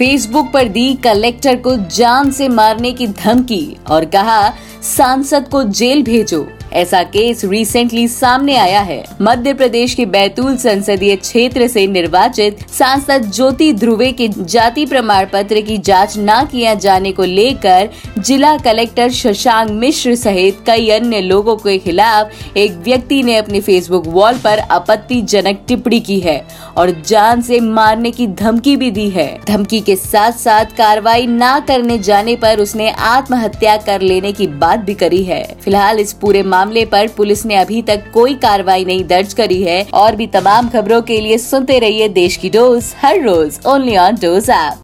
Facebook पर दी collector को जान से मारने की धमकी और कहा, सांसद को जेल भेजो। ऐसा केस रिसेंटली सामने आया है। मध्य प्रदेश के बैतूल संसदीय क्षेत्र से निर्वाचित सांसद ज्योति ध्रुवे के जाति प्रमाण पत्र की जाँच न किया जाने को लेकर जिला कलेक्टर शशांक मिश्र सहित कई अन्य लोगों के खिलाफ एक व्यक्ति ने अपने फेसबुक वॉल पर आपत्तिजनक टिप्पणी की है और जान से मारने की धमकी भी दी है। धमकी के साथ साथ कार्रवाई न करने जाने पर उसने आत्महत्या कर लेने की बात भी करी है। फ़िलहाल इस पूरे मामले पर पुलिस ने अभी तक कोई कार्रवाई नहीं दर्ज करी है और भी तमाम खबरों के लिए सुनते रहिए देश की डोज, हर रोज ओनली ऑन डोज ऐप।